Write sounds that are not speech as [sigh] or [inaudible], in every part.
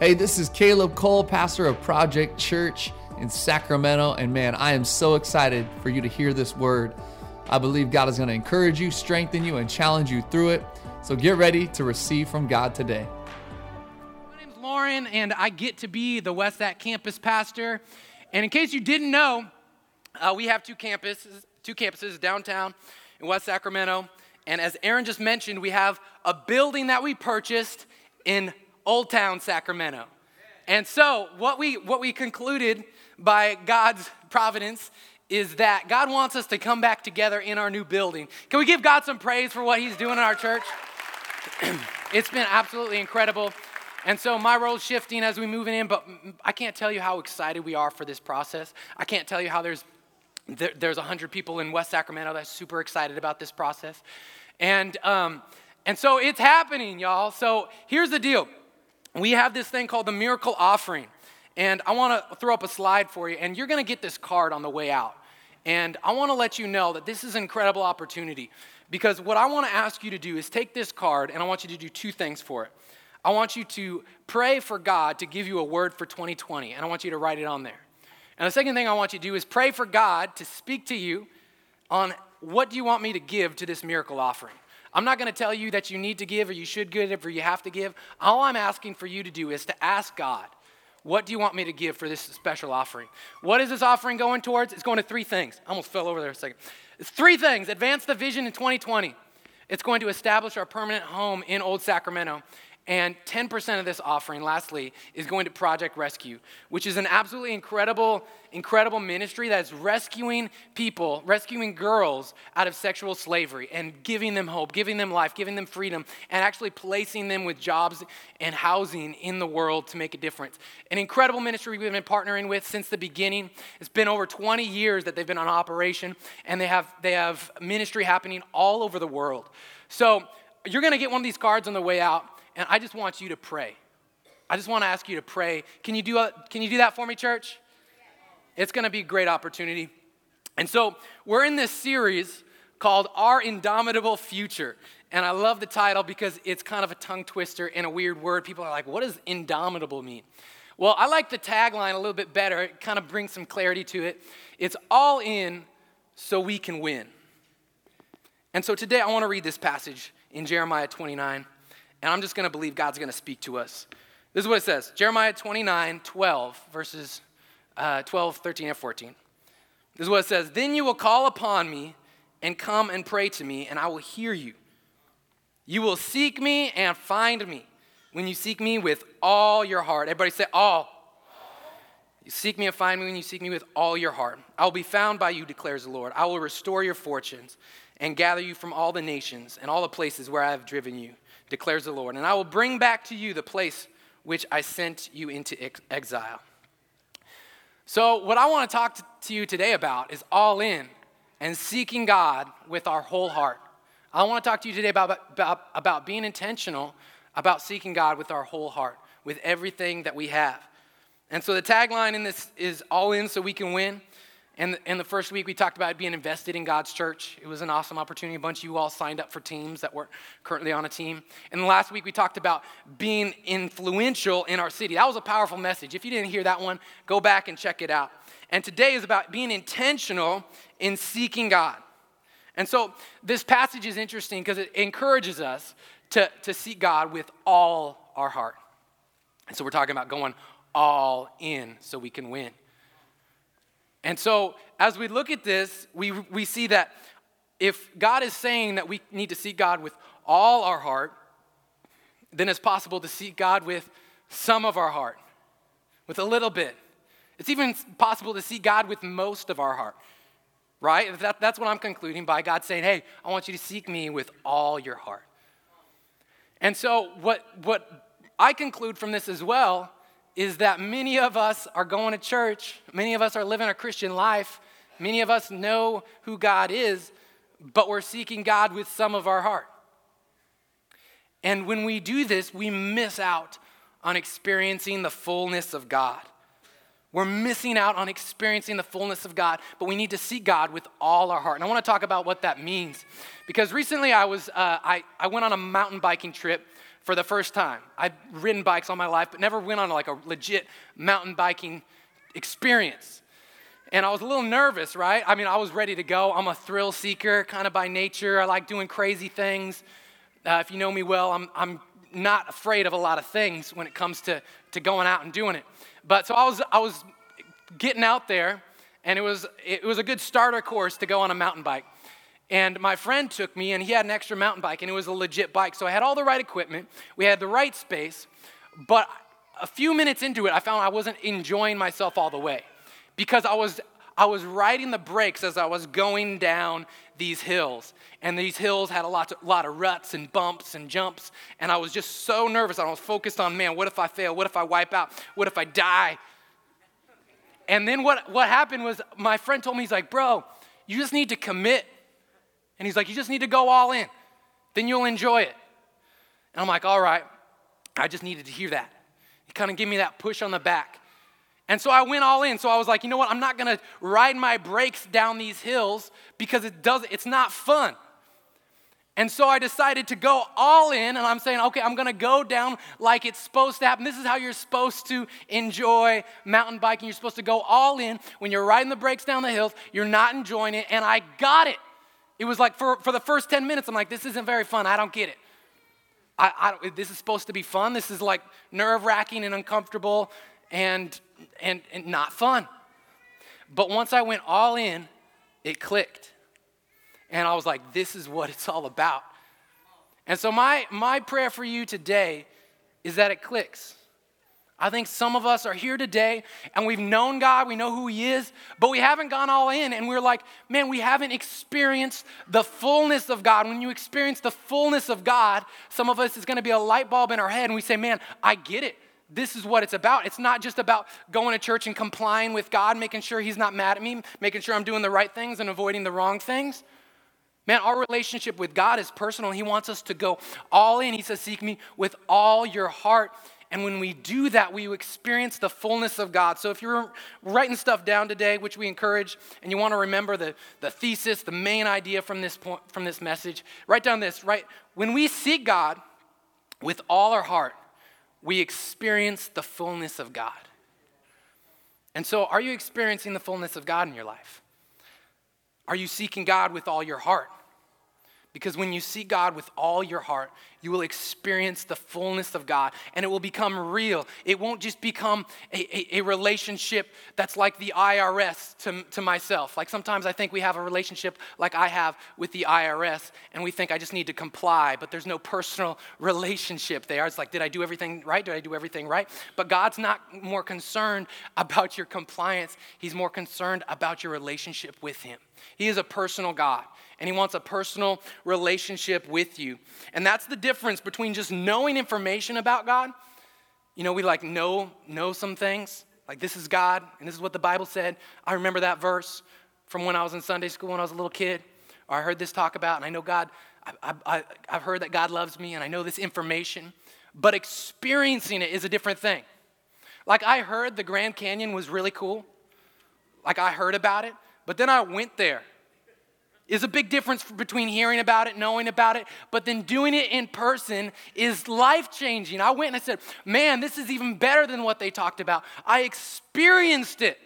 Hey, this is Caleb Cole, pastor of Project Church in Sacramento. And man, I am so excited for you to hear this word. I believe God is going to encourage you, strengthen you, and challenge you through it. So get ready to receive from God today. My name's Lauren, and I get to be the West Sac campus pastor. And in case you didn't know, uh, we have two campuses, two campuses downtown in West Sacramento. And as Aaron just mentioned, we have a building that we purchased in Old Town Sacramento. And so, what we, what we concluded by God's providence is that God wants us to come back together in our new building. Can we give God some praise for what He's doing in our church? [clears throat] it's been absolutely incredible. And so my role's shifting as we move in, but I can't tell you how excited we are for this process. I can't tell you how there's there, there's 100 people in West Sacramento that's super excited about this process. And, um, and so it's happening, y'all. So here's the deal we have this thing called the miracle offering. And I want to throw up a slide for you, and you're going to get this card on the way out. And I want to let you know that this is an incredible opportunity because what I want to ask you to do is take this card and I want you to do two things for it. I want you to pray for God to give you a word for 2020, and I want you to write it on there. And the second thing I want you to do is pray for God to speak to you on what do you want me to give to this miracle offering. I'm not going to tell you that you need to give or you should give or you have to give. All I'm asking for you to do is to ask God, what do you want me to give for this special offering? What is this offering going towards? It's going to three things. I almost fell over there a second. It's three things. Advance the vision in 2020. It's going to establish our permanent home in Old Sacramento. And 10% of this offering, lastly, is going to Project Rescue, which is an absolutely incredible, incredible ministry that's rescuing people, rescuing girls out of sexual slavery and giving them hope, giving them life, giving them freedom, and actually placing them with jobs and housing in the world to make a difference. An incredible ministry we've been partnering with since the beginning. It's been over 20 years that they've been on operation, and they have, they have ministry happening all over the world. So you're to get one of these cards on the way out. And I just want you to pray. I just want to ask you to pray. Can you do, a, can you do that for me, church? It's going to be a great opportunity. And so we're in this series called Our Indomitable Future. And I love the title because it's kind of a tongue twister and a weird word. People are like, what does indomitable mean? Well, I like the tagline a little bit better. It kind of brings some clarity to it. It's all in so we can win. And so today I want to read this passage in Jeremiah 29 and I'm just going to believe God's going to speak to us. This is what it says Jeremiah 29 12, verses uh, 12, 13, and 14. This is what it says Then you will call upon me and come and pray to me, and I will hear you. You will seek me and find me when you seek me with all your heart. Everybody say, all. You seek me and find me when you seek me with all your heart. I will be found by you, declares the Lord. I will restore your fortunes and gather you from all the nations and all the places where I have driven you declares the Lord. And I will bring back to you the place which I sent you into ex- exile. So, what I want to talk to you today about is all in and seeking God with our whole heart. I want to talk to you today about, about, about being intentional about seeking God with our whole heart, with everything that we have. And so the tagline in this is all in so we can win. And in the first week, we talked about being invested in God's church. It was an awesome opportunity. A bunch of you all signed up for teams that weren't currently on a team. And last week, we talked about being influential in our city. That was a powerful message. If you didn't hear that one, go back and check it out. And today is about being intentional in seeking God. And so this passage is interesting because it encourages us to, to seek God with all our heart. And so we're talking about going all in so we can win. And so, as we look at this, we, we see that if God is saying that we need to seek God with all our heart, then it's possible to seek God with some of our heart, with a little bit. It's even possible to seek God with most of our heart, right? That, that's what I'm concluding by God saying, hey, I want you to seek me with all your heart. And so, what, what I conclude from this as well is that many of us are going to church, many of us are living a Christian life, many of us know who God is, but we're seeking God with some of our heart. And when we do this, we miss out on experiencing the fullness of God. We're missing out on experiencing the fullness of God, but we need to seek God with all our heart. And I want to talk about what that means. Because recently I, was, uh, I, I went on a mountain biking trip for the first time. I've ridden bikes all my life, but never went on like a legit mountain biking experience. And I was a little nervous, right? I mean, I was ready to go. I'm a thrill seeker kind of by nature. I like doing crazy things. Uh, if you know me well, I'm, I'm not afraid of a lot of things when it comes to, to going out and doing it. But so I was, I was getting out there, and it was, it was a good starter course to go on a mountain bike. And my friend took me, and he had an extra mountain bike, and it was a legit bike. So I had all the right equipment, we had the right space, but a few minutes into it, I found I wasn't enjoying myself all the way because I was I was riding the brakes as I was going down these hills. And these hills had a lot, of, lot of ruts and bumps and jumps. And I was just so nervous. I was focused on, man, what if I fail? What if I wipe out? What if I die? And then what, what happened was my friend told me, he's like, bro, you just need to commit. And he's like, you just need to go all in. Then you'll enjoy it. And I'm like, all right. I just needed to hear that. He kind of gave me that push on the back. And so I went all in. So I was like, you know what? I'm not going to ride my brakes down these hills because it does it's not fun. And so I decided to go all in and I'm saying, okay, I'm to go down like it's supposed to happen. This is how you're supposed to enjoy mountain biking. You're supposed to go all in when you're riding the brakes down the hills. You're not enjoying it and I got it. It was like for, for the first 10 minutes, I'm like, this isn't very fun. I don't get it. I, I this is supposed to be fun. This is like nerve wracking and uncomfortable and, and, and not fun. But once I went all in, it clicked. And I was like, this is what it's all about. And so, my, my prayer for you today is that it clicks. I think some of us are here today and we've known God, we know who He is, but we haven't gone all in and we're like, man, we haven't experienced the fullness of God. When you experience the fullness of God, some of us is gonna be a light bulb in our head and we say, man, I get it. This is what it's about. It's not just about going to church and complying with God, making sure He's not mad at me, making sure I'm doing the right things and avoiding the wrong things. Man, our relationship with God is personal. He wants us to go all in. He says, Seek me with all your heart. And when we do that, we experience the fullness of God. So if you're writing stuff down today, which we encourage, and you want to remember the, the thesis, the main idea from this point, from this message, write down this, right? When we seek God with all our heart, we experience the fullness of God. And so, are you experiencing the fullness of God in your life? Are you seeking God with all your heart? Because when you see God with all your heart, you will experience the fullness of God and it will become real. It won't just become a, a, a, relationship that's like the IRS to, to myself. Like sometimes I think we have a relationship like I have with the IRS and we think I just need to comply, but there's no personal relationship there. It's like, did I do everything right? Did I do everything right? But God's not more concerned [laughs] about your compliance, He's more concerned about your relationship with Him. He is a personal God and He wants a personal relationship with you. And that's the difference between just knowing information about God. You know, we like know know some things. Like this is God, and this is what the Bible said. I remember that verse from when I was in Sunday school when I was a little kid. Or I heard this talk about, and I know God, I, I, I've heard that God loves me, and I know this information. But experiencing it is a different thing. Like I heard the Grand Canyon was really cool. Like I heard about it, but then I went there is a big difference between hearing about it, knowing about it, but then doing it in person is life changing. I went and I said, Man, this is even better than what they talked about. I experienced it.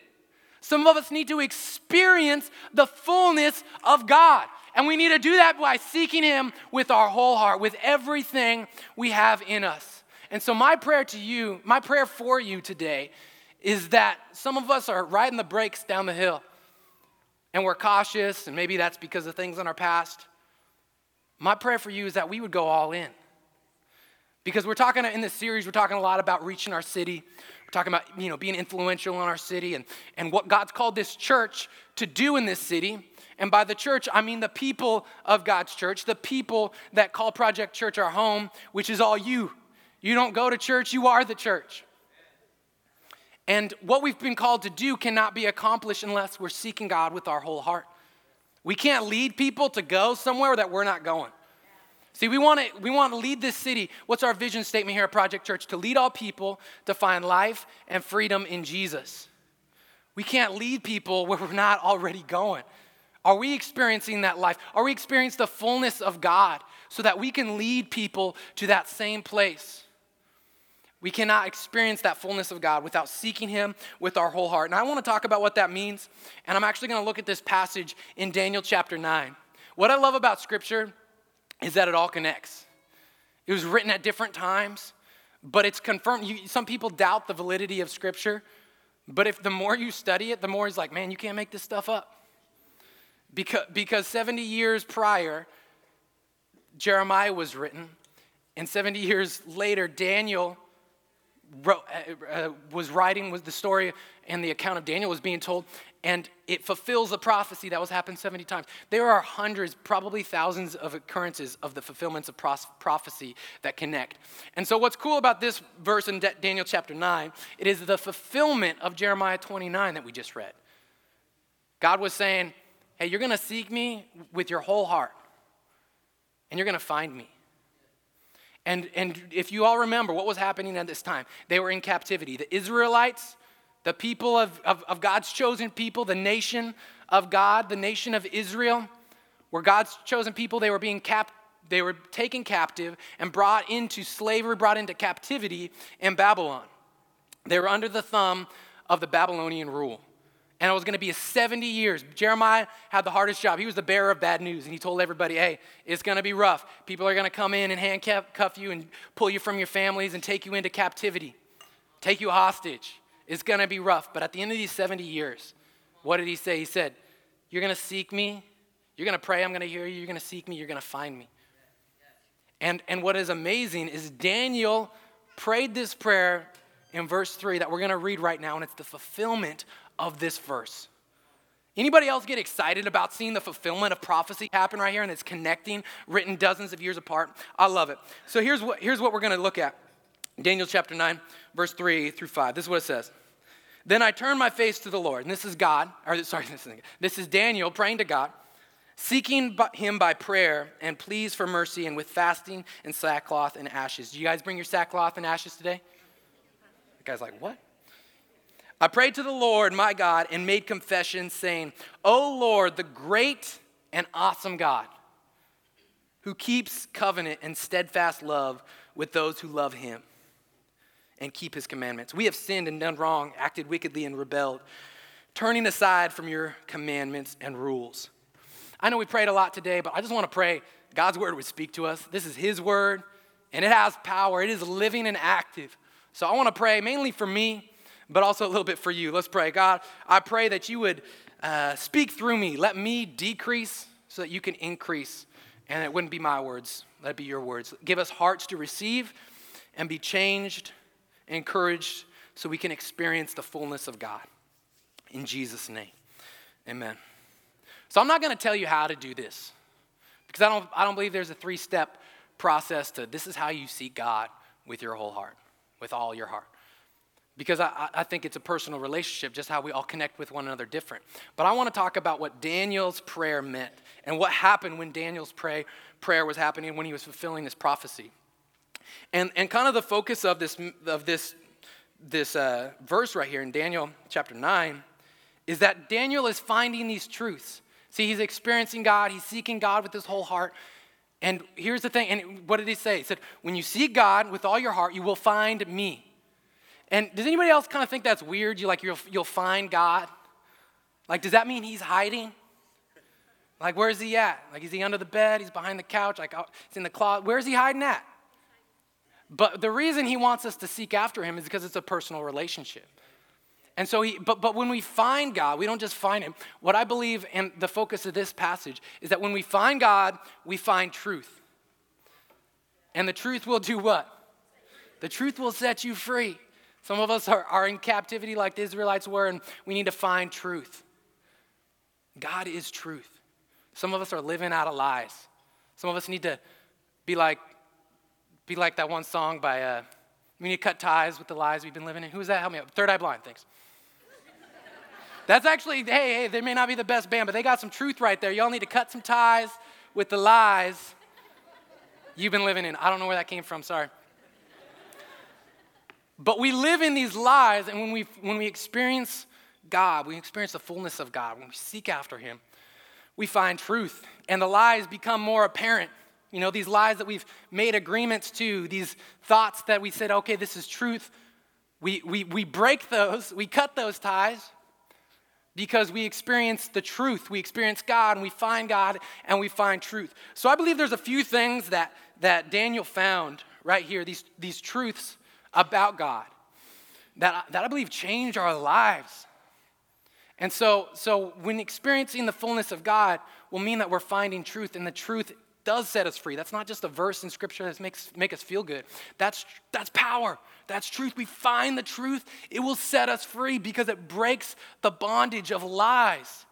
Some of us need to experience the fullness of God. And we need to do that by seeking Him with our whole heart, with everything we have in us. And so, my prayer to you, my prayer for you today is that some of us are riding the brakes down the hill and we're cautious, and maybe that's because of things in our past. My prayer for you is that we would go all in. Because we're talking in this series, we're talking a lot about reaching our city. We're talking about, you know, being influential in our city and, and what God's called this church to do in this city. And by the church, I mean the people of God's church, the people that call Project Church our home, which is all you. You don't go to church, you are the church. And what we've been called to do cannot be accomplished unless we're seeking God with our whole heart. We can't lead people to go somewhere that we're not going. See, we want to we want to lead this city. What's our vision statement here at Project Church? To lead all people to find life and freedom in Jesus. We can't lead people where we're not already going. Are we experiencing that life? Are we experiencing the fullness of God so that we can lead people to that same place? We cannot experience that fullness of God without seeking Him with our whole heart. And I want to talk about what that means. And I'm actually going to look at this passage in Daniel chapter 9. What I love about Scripture is that it all connects. It was written at different times, but it's confirmed. You, some people doubt the validity of Scripture, but if the more you study it, the more it's like, man, you can't make this stuff up. Because, because 70 years prior, Jeremiah was written, and 70 years later, Daniel uh, uh, was writing was the story and the account of Daniel was being told, and it fulfills the prophecy that was happened 70 times. There are hundreds, probably thousands of occurrences of the fulfillments of prophecy that connect. And so, what's cool about this verse in Daniel chapter 9, it is the fulfillment of Jeremiah 29 that we just read. God was saying, Hey, you're going to seek me with your whole heart, and you're going to find me. And, and if you all remember what was happening at this time, they were in captivity. The Israelites, the people of, of, of God's chosen people, the nation of God, the nation of Israel, were God's chosen people. They were being cap, they were taken captive and brought into slavery, brought into captivity in Babylon. They were under the thumb of the Babylonian rule and it was going to be 70 years. Jeremiah had the hardest job. He was the bearer of bad news, and he told everybody, hey, it's going to be rough. People are going to come in and handcuff you and pull you from your families and take you into captivity, take you hostage. It's going to be rough. But at the end of these 70 years, what did he say? He said, You're going to seek me. You're going to pray. I'm going to hear you. You're going to seek me. You're going to find me. And, and what is amazing is Daniel prayed this prayer in verse 3 that we're going to read right now, and it's the fulfillment of this verse. Anybody else get excited about seeing the fulfillment of prophecy happen right here and it's connecting, written dozens of years apart? I love it. So here's what, here's what we're going to look at Daniel chapter 9, verse 3 through 5. This is what it says. Then I turned my face to the Lord, and this is God, or sorry, [laughs] this is, this is Daniel praying to God, seeking him by prayer and pleas for mercy and with fasting and sackcloth and ashes. Do you guys bring your sackcloth and ashes today? The guy's like, what? I prayed to the Lord, my God, and made confession, saying, O Lord, the great and awesome God, who keeps covenant and steadfast love with those who love him and keep his commandments. We have sinned and done wrong, acted wickedly and rebelled, turning aside from your commandments and rules. I know we prayed a lot today, but I just want to pray God's word would speak to us. This is his word, and it has power, it is living and active. So I want to pray mainly for me but also a little bit for you. Let's pray. God, I pray that you would uh, speak through me. Let me decrease so that you can increase. And it wouldn't be my words, let it be your words. Give us hearts to receive and be changed, encouraged, so we can experience the fullness of God. In Jesus' name, amen. So I'm not going to tell you how to do this because I don't, I don't believe there's a three step process to this is how you seek God with your whole heart, with all your heart because I, I, think it's a personal relationship, just how we all connect with one another different. But I want to talk about what Daniel's prayer meant and what happened when Daniel's pray, prayer was happening when he was fulfilling this prophecy. And, and kind of the focus of this, of this, this uh, verse right here in Daniel chapter 9 is that Daniel is finding these truths. See, he's experiencing God, he's seeking God with his whole heart. And here's the thing, and what did he say? He said, When you seek God with all your heart, you will find me. And does anybody else kind of think that's weird? You like you'll, you'll find God? Like, does that mean he's hiding? Like, where's he at? Like, is he under the bed? He's behind the couch? Like, he's in the closet? Where's he hiding at? But the reason he wants us to seek after him is because it's a personal relationship. And so he, but, but when we find God, we don't just find him. What I believe, and the focus of this passage, is that when we find God, we find truth. And the truth will do what? The truth will set you free. Some of us are, are in captivity like the Israelites were, and we need to find truth. God is truth. Some of us are living out of lies. Some of us need to be like, be like that one song by, uh, we need to cut ties with the lies we've been living in. Who's that? Help me out. Third Eye Blind, thanks. [laughs] That's actually, hey, hey, they may not be the best band, but they got some truth right there. Y'all need to cut some ties with the lies you've been living in. I don't know where that came from, sorry. But we live in these lies, and when we, when we experience God, we experience the fullness of God, when we seek after Him, we find truth, and the lies become more apparent. You know, these lies that we've made agreements to, these thoughts that we said, okay, this is truth, we, we, we break those, we cut those ties because we experience the truth. We experience God and we find God and we find truth. So I believe there's a few things that, that Daniel found right here, these, these truths about God that, that I believe change our lives. And so, so when experiencing the fullness of God will mean that we're finding truth, and the truth does set us free. That's not just a verse in scripture that makes make us feel good. That's that's power. That's truth. We find the truth, it will set us free because it breaks the bondage of lies.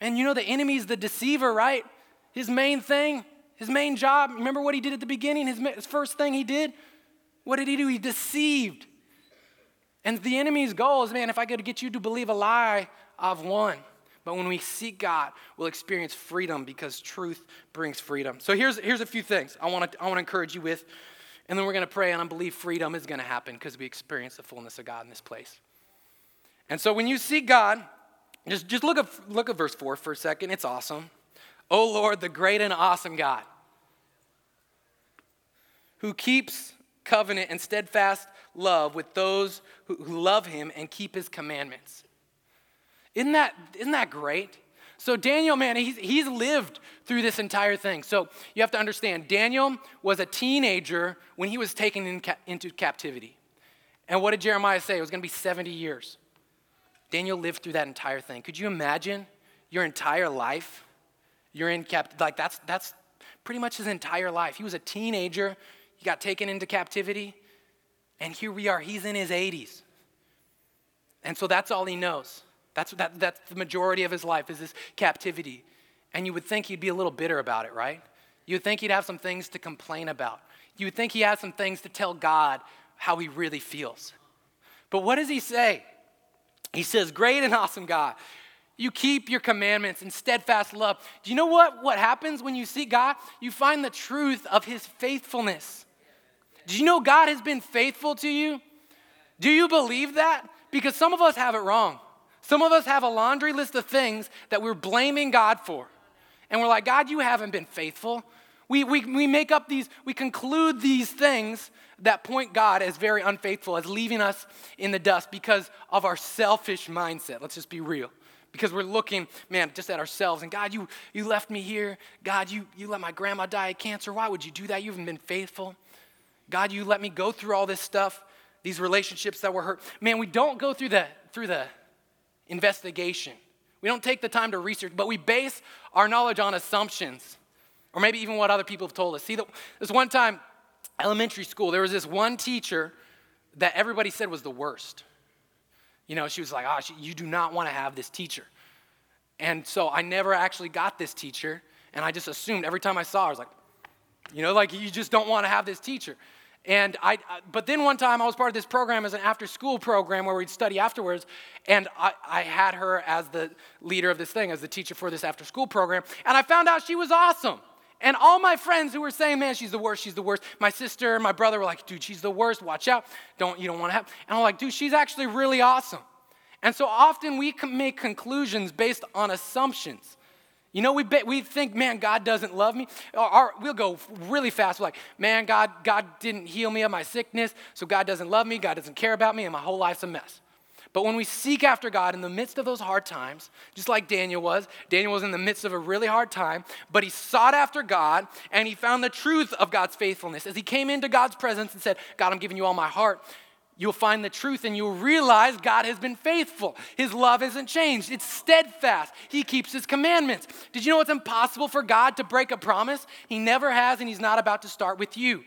And you know the enemy's the deceiver, right? His main thing, his main job. Remember what he did at the beginning? His, his first thing he did? What did he do? He deceived. And the enemy's goal is, man, if I could get you to believe a lie, I've won. But when we seek God, we'll experience freedom because truth brings freedom. So here's, here's a few things I want to I wanna encourage you with, and then we're going to pray, and I believe freedom is going to happen because we experience the fullness of God in this place. And so when you seek God, just, just look, at, look at verse 4 for a second. It's awesome. Oh Lord, the great and awesome God, who keeps covenant and steadfast love with those who, love him and keep his commandments. Isn't that, isn't that great? So, Daniel, man, he's, he's lived through this entire thing. So, you have to understand, Daniel was a teenager when he was taken in ca- into captivity. And what did Jeremiah say? It was going to be 70 years. Daniel lived through that entire thing. Could you imagine your entire life? You're in cap, like that's, that's pretty much his entire life. He was a teenager, he got taken into captivity, and here we are, he's in his 80s. And so that's all he knows. That's, that, that's the majority of his life is this captivity. And you would think he'd be a little bitter about it, right? You would think he'd have some things to complain about. You would think he has some things to tell God how he really feels. But what does he say? He says, Great and awesome God, you keep your commandments and steadfast love. Do you know what, what happens when you see God? You find the truth of his faithfulness. Do you know God has been faithful to you? Do you believe that? Because some of us have it wrong. Some of us have a laundry list of things that we're blaming God for. And we're like, God, you haven't been faithful. We, we, we make up these, we conclude these things that point God as very unfaithful, as leaving us in the dust because of our selfish mindset. Let's just be real. Because we're looking, man, just at ourselves. And God, you, you left me here. God, you, you let my grandma die of cancer. Why would you do that? You haven't been faithful. God, you let me go through all this stuff, these relationships that were hurt. Man, we don't go through the, through the investigation. We don't take the time to research, but we base our knowledge on assumptions or maybe even what other people have told us. See, this one time, elementary school, there was this one teacher that everybody said was the worst. You know, she was like, oh, you do not want to have this teacher. And so I never actually got this teacher, and I just assumed every time I saw her, I was like, you know, like you just don't want to have this teacher. And I, uh, but then one time I was part of this program as an after school program where we'd study afterwards. And I, I had her as the leader of this thing, as the teacher for this after school program. And I found out she was awesome. And all my friends who were saying, man, she's the worst, she's the worst. My sister and my brother were like, dude, she's the worst, watch out. Don't, you don't want to have. And I'm like, dude, she's actually really awesome. And so often we make conclusions based on assumptions. You know, we, be, we think, man, God doesn't love me. We'll go really fast. We're like, man, God, God didn't heal me of my sickness, so God doesn't love me, God doesn't care about me, and my whole life's a mess. But when we seek after God in the midst of those hard times, just like Daniel was, Daniel was in the midst of a really hard time, but he sought after God and he found the truth of God's faithfulness. As he came into God's presence and said, God, I'm giving you all my heart, you'll find the truth and you'll realize God has been faithful. His love hasn't changed, it's steadfast. He keeps His commandments. Did you know it's impossible for God to break a promise? He never has, and He's not about to start with you.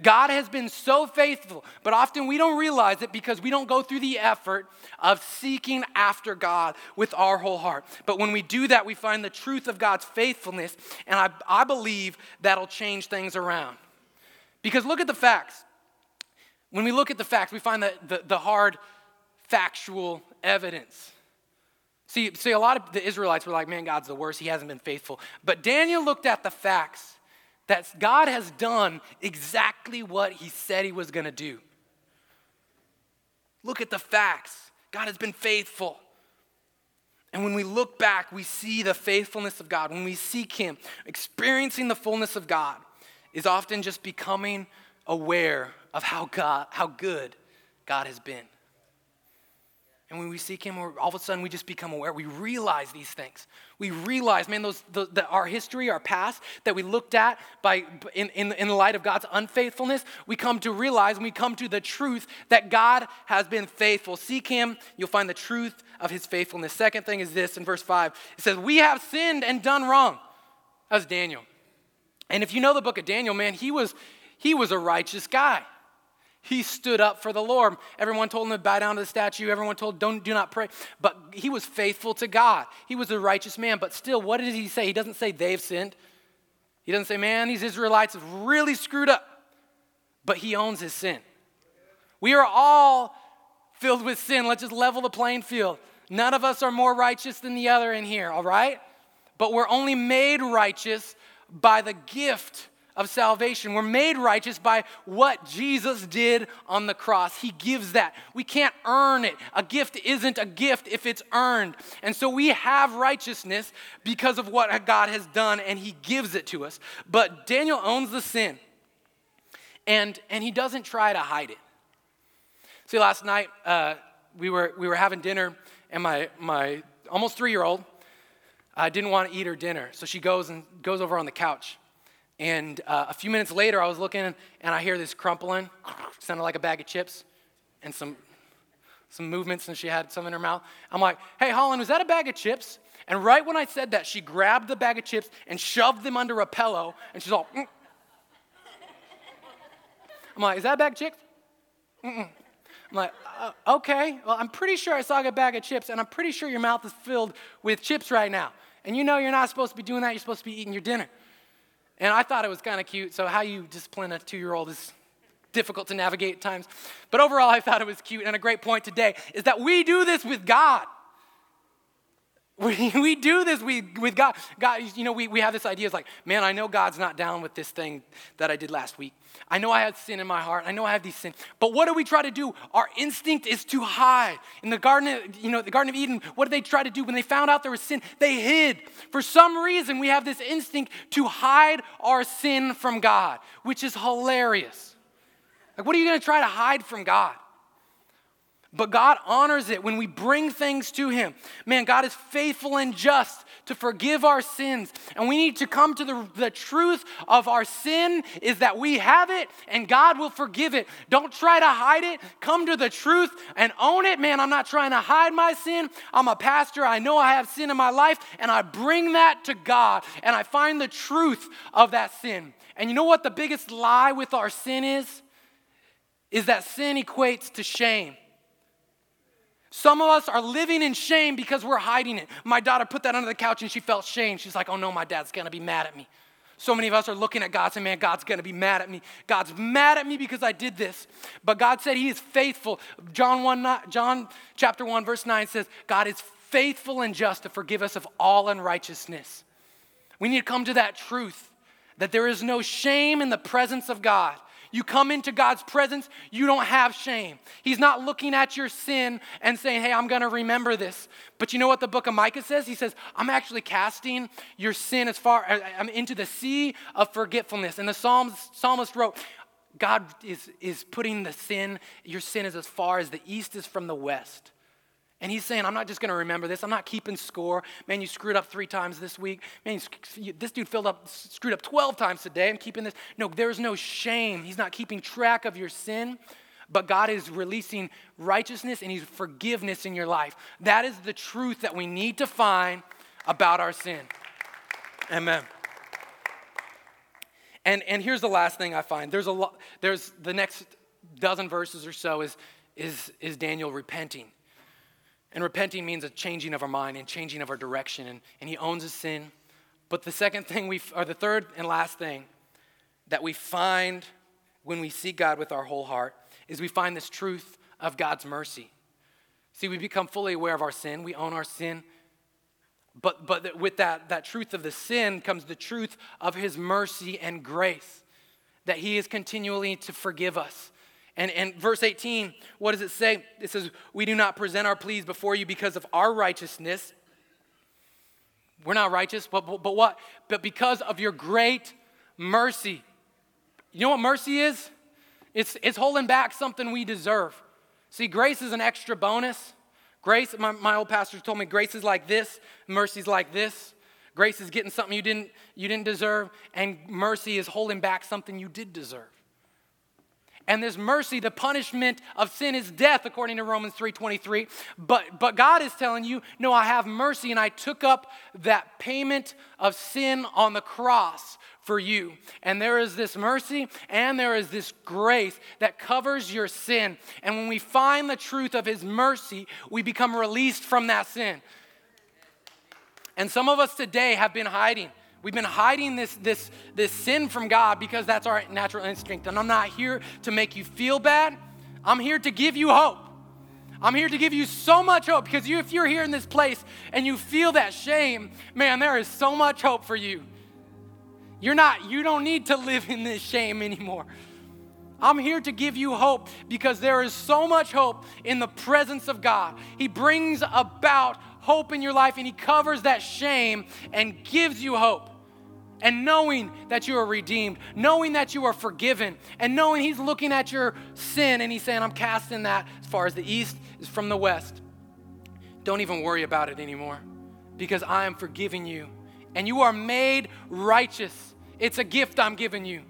God has been so faithful, but often we don't realize it because we don't go through the effort of seeking after God with our whole heart. But when we do that, we find the truth of God's faithfulness, and I, I believe that'll change things around. Because look at the facts. When we look at the facts, we find that the, the hard factual evidence. See, see, a lot of the Israelites were like, man, God's the worst. He hasn't been faithful. But Daniel looked at the facts that God has done exactly what he said he was going to do. Look at the facts. God has been faithful. And when we look back, we see the faithfulness of God. When we seek Him, experiencing the fullness of God is often just becoming aware of how, God, how good God has been. And when we seek Him, all of a sudden we just become aware. We realize these things. We realize, man, those the, the, our history, our past that we looked at by in, in, in the light of God's unfaithfulness, we come to realize and we come to the truth that God has been faithful. Seek Him, you'll find the truth of His faithfulness. Second thing is this in verse 5 it says, We have sinned and done wrong. That was Daniel. And if you know the book of Daniel, man, he was, he was a righteous guy. He stood up for the Lord. Everyone told him to bow down to the statue. Everyone told, don't, do not pray. But he was faithful to God. He was a righteous man. But still, what did he say? He doesn't say they've sinned. He doesn't say, man, these Israelites have really screwed up. But he owns his sin. We are all filled with sin. Let's just level the playing field. None of us are more righteous than the other in here, all right? But we're only made righteous by the gift of salvation. We're made righteous by what Jesus did on the cross. He gives that. We can't earn it. A gift isn't a gift if it's earned. And so we have righteousness because of what God has done, and He gives it to us. But Daniel owns the sin, and, and he doesn't try to hide it. See, last night uh, we, were, we were having dinner, and my, my almost three year old uh, didn't want to eat her dinner. So she goes and goes over on the couch. And uh, a few minutes later, I was looking and I hear this crumpling, sounded like a bag of chips, and some, some movements, and she had some in her mouth. I'm like, hey, Holland, was that a bag of chips? And right when I said that, she grabbed the bag of chips and shoved them under a pillow, and she's all, mm. I'm like, is that a bag of chips? Mm-mm. I'm like, uh, okay, well, I'm pretty sure I saw a bag of chips, and I'm pretty sure your mouth is filled with chips right now. And you know you're not supposed to be doing that, you're supposed to be eating your dinner. And I thought it was kind of cute. So, how you discipline a two year old is difficult to navigate at times. But overall, I thought it was cute. And a great point today is that we do this with God. [laughs] We, we do this we, with God. God, you know, we, we have this idea it's like, man, I know God's not down with this thing that I did last week. I know I had sin in my heart. I know I have these sins. But what do we try to do? Our instinct is to hide. In the Garden you know, the Garden of Eden, what did they try to do when they found out there was sin? They hid. For some reason, we have this instinct to hide our sin from God, which is hilarious. Like, what are you going to try to hide from God? But God honors it when we bring things to Him. Man, God is faithful and just to forgive our sins. And we need to come to the, the truth of our sin is that we have it and God will forgive it. Don't try to hide it. Come to the truth and own it. Man, I'm not trying to hide my sin. I'm a pastor. I know I have sin in my life and I bring that to God and I find the truth of that sin. And you know what the biggest lie with our sin is? Is that sin equates to shame. Some of us are living in shame because we're hiding it. My daughter put that under the couch and she felt shame. She's like, oh no, my dad's gonna be mad at me. So many of us are looking at God saying, man, God's gonna be mad at me. God's mad at me because I did this. But God said He is faithful. John 1, John chapter 1, verse 9 says, God is faithful and just to forgive us of all unrighteousness. We need to come to that truth that there is no shame in the presence of God. You come into God's presence, you don't have shame. He's not looking at your sin and saying, Hey, I'm going to remember this. But you know what the book of Micah says? He says, I'm actually casting your sin as far uh, uh, I'm into the sea of forgetfulness. And the Psalms, psalmist wrote, God is, is putting the sin, your sin is as far as the east is from the west. And he's saying, I'm not just going to remember this. I'm not keeping score. Man, you screwed up three times this week. Man, this dude filled up, screwed up 12 times today. I'm keeping this. No, there's no shame. He's not keeping track of your sin, but God is releasing righteousness and He's forgiveness in your life. That is the truth that we need to find about our sin. Amen. And, and here's the last thing I find. There's a lot, there's the next dozen verses or so is, is, is Daniel repenting. And repenting means a changing of our mind and changing of our direction. And, and he owns his sin. But the second thing we, or the third and last thing that we find when we seek God with our whole heart is we find this truth of God's mercy. See, we become fully aware of our sin, we own our sin. But, but with that, that truth of the sin comes the truth of his mercy and grace, that he is continually to forgive us, and, and verse 18, what does it say? It says, We do not present our pleas before you because of our righteousness, We're not righteous, but, but, but what? But because of your great mercy. You know what mercy is? It's, it's holding back something we deserve. See, grace is an extra bonus. Grace, my, my old pastor told me, grace is like this, mercy's like this. Grace is getting something you didn't, you didn't deserve, and mercy is holding back something you did deserve. And this mercy, the punishment of sin is death, according to Romans 3:23. But, but God is telling you, no, I have mercy, and I took up that payment of sin on the cross for you. And there is this mercy and there is this grace that covers your sin. And when we find the truth of His mercy, we become released from that sin. And some of us today have been hiding. We've been hiding this, this, this sin from God because that's our natural instinct. And I'm not here to make you feel bad. I'm here to give you hope. I'm here to give you so much hope because you, if you're here in this place and you feel that shame, man, there is so much hope for you. You're not, you don't need to live in this shame anymore. I'm here to give you hope because there is so much hope in the presence of God. He brings about hope in your life and He covers that shame and gives you hope. And knowing that you are redeemed, knowing that you are forgiven, and knowing He's looking at your sin and He's saying, I'm casting that as far as the east is from the west. Don't even worry about it anymore because I am forgiving you and you are made righteous. It's a gift I'm giving you.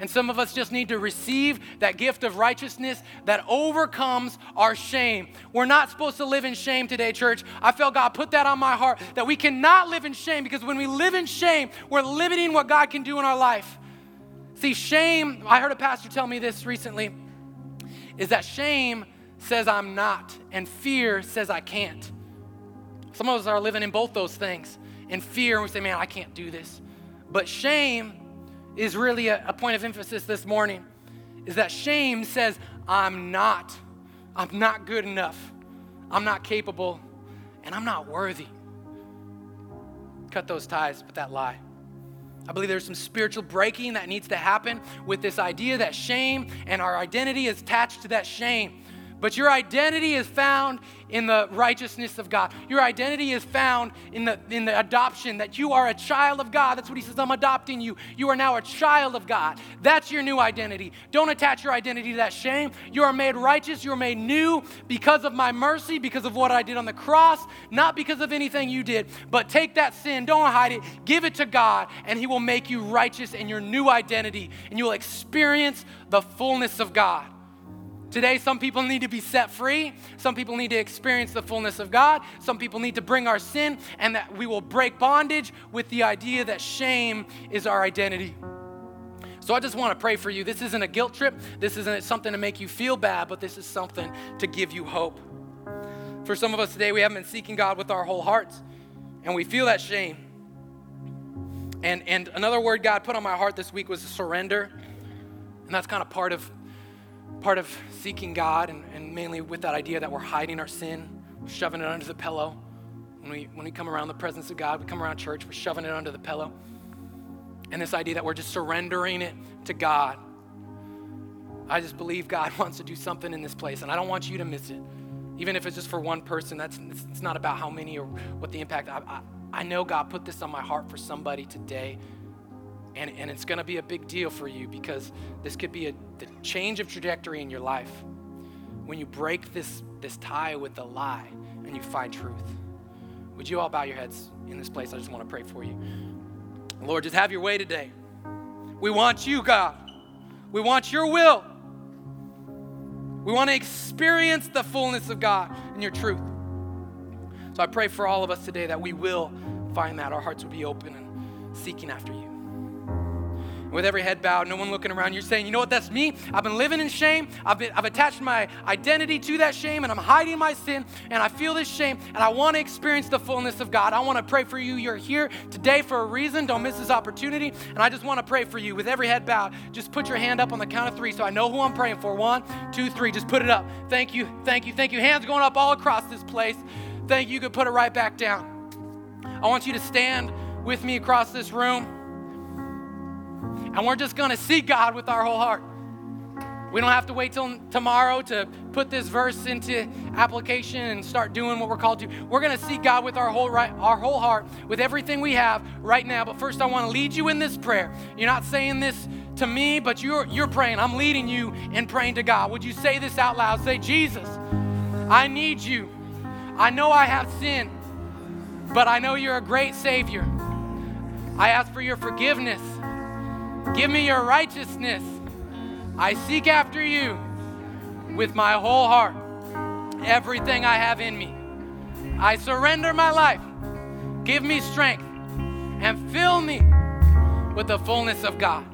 And some of us just need to receive that gift of righteousness that overcomes our shame. We're not supposed to live in shame today, church. I felt God put that on my heart that we cannot live in shame because when we live in shame, we're limiting what God can do in our life. See, shame, I heard a pastor tell me this recently, is that shame says I'm not, and fear says I can't. Some of us are living in both those things in fear, and we say, man, I can't do this. But shame is really a, a point of emphasis this morning, is that shame says, I'm not. I'm not good enough. I'm not capable, and I'm not worthy. Cut those ties with that lie. I believe there's some spiritual breaking that needs to happen with this idea that shame and our identity is attached to that shame. But your identity is found in the righteousness of God. Your identity is found in the, in the adoption that you are a child of God. That's what he says, I'm adopting you. You are now a child of God. That's your new identity. Don't attach your identity to that shame. You are made righteous. You are made new because of my mercy, because of what I did on the cross, not because of anything you did. But take that sin, don't hide it, give it to God, and he will make you righteous in your new identity, and you will experience the fullness of God. Today, some people need to be set free. Some people need to experience the fullness of God. Some people need to bring our sin, and that we will break bondage with the idea that shame is our identity. So I just want to pray for you. This isn't a guilt trip. This isn't something to make you feel bad, but this is something to give you hope. For some of us today, we haven't been seeking God with our whole hearts, and we feel that shame. And, and another word God put on my heart this week was surrender. And that's kind of part of part of seeking God, and, and mainly with that idea that we're hiding our sin, shoving it under the pillow. When we, when we come around the presence of God, we come around church, we're shoving it under the pillow. And this idea that we're just surrendering it to God. I just believe God [laughs] wants to do something in this place, and I don't want you to miss it. Even if it's just for one person, that's it's, not about how many or what the impact. I, I, I know God put this on my heart for somebody today and, and it's going to be a big deal for you because this could be a the change of trajectory in your life when you break this, this tie with the lie and you find truth. Would you all bow your heads in this place? I just want to pray for you. Lord, just have your way today. We want you, God. We want your will. We want to experience the fullness of God and your truth. So I pray for all of us today that we will find that. Our hearts will be open and seeking after you with every head bowed, no one looking around, you're saying, you know what, that's me. I've been living in shame. I've, been, I've attached my identity to that shame and I'm hiding my sin and I feel this shame and I want to experience the fullness of God. I want to pray for you. You're here today for a reason. Don't miss this opportunity. And I just want to pray for you with every head bowed. Just put your hand up on the count of three so I know who I'm praying for. One, two, three. Just put it up. Thank you, thank you, thank you. Hands going up all across this place. Thank you. You could put it right back down. I want you to stand with me across this room. And we're just going to seek God with our whole heart. We don't have to wait till tomorrow to put this verse into application and start doing what we're called to. We're going to seek God with our whole right, our whole heart, with everything we have right now. But first, I want to lead you in this prayer. You're not saying this to me, but you're you're praying. I'm leading you in praying to God. Would you say this out loud? Say, Jesus, I need you. I know I have sinned, but I know you're a great Savior. I ask for your forgiveness. Give me your righteousness. I seek after you with my whole heart, everything I have in me. I surrender my life. Give me strength and fill me with the fullness of God.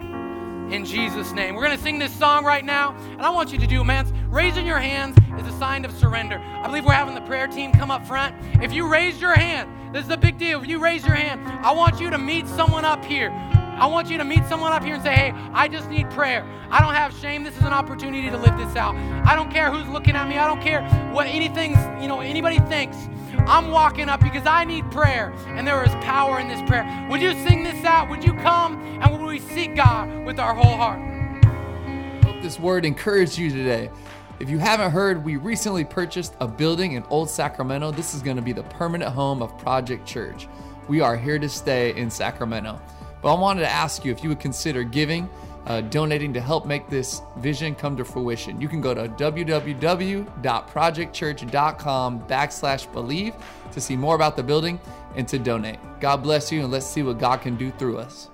In Jesus' name. We're going to sing this song right now, and I want you to do, man, raising your hands is a sign of surrender. I believe we're having the prayer team come up front. If you raise your hand, this is a big deal. If you raise your hand, I want you to meet someone up here. I want you to meet someone up here and say, hey, I just need prayer. I don't have shame. This is an opportunity to live this out. I don't care who's looking at me. I don't care what anything, you know, anybody thinks. I'm walking up because I need prayer, and there is power in this prayer. Would you sing this out? Would you come and would we seek God with our whole heart? Hope this word encouraged you today. If you haven't heard, we recently purchased a building in Old Sacramento. This is going to be the permanent home of Project Church. We are here to stay in Sacramento. But I wanted to ask you if you would consider giving, uh, donating to help make this vision come to fruition. You can go to www.projectchurch.com backslash believe to see more about the building and to donate. God bless you, and let's see what God can do through us.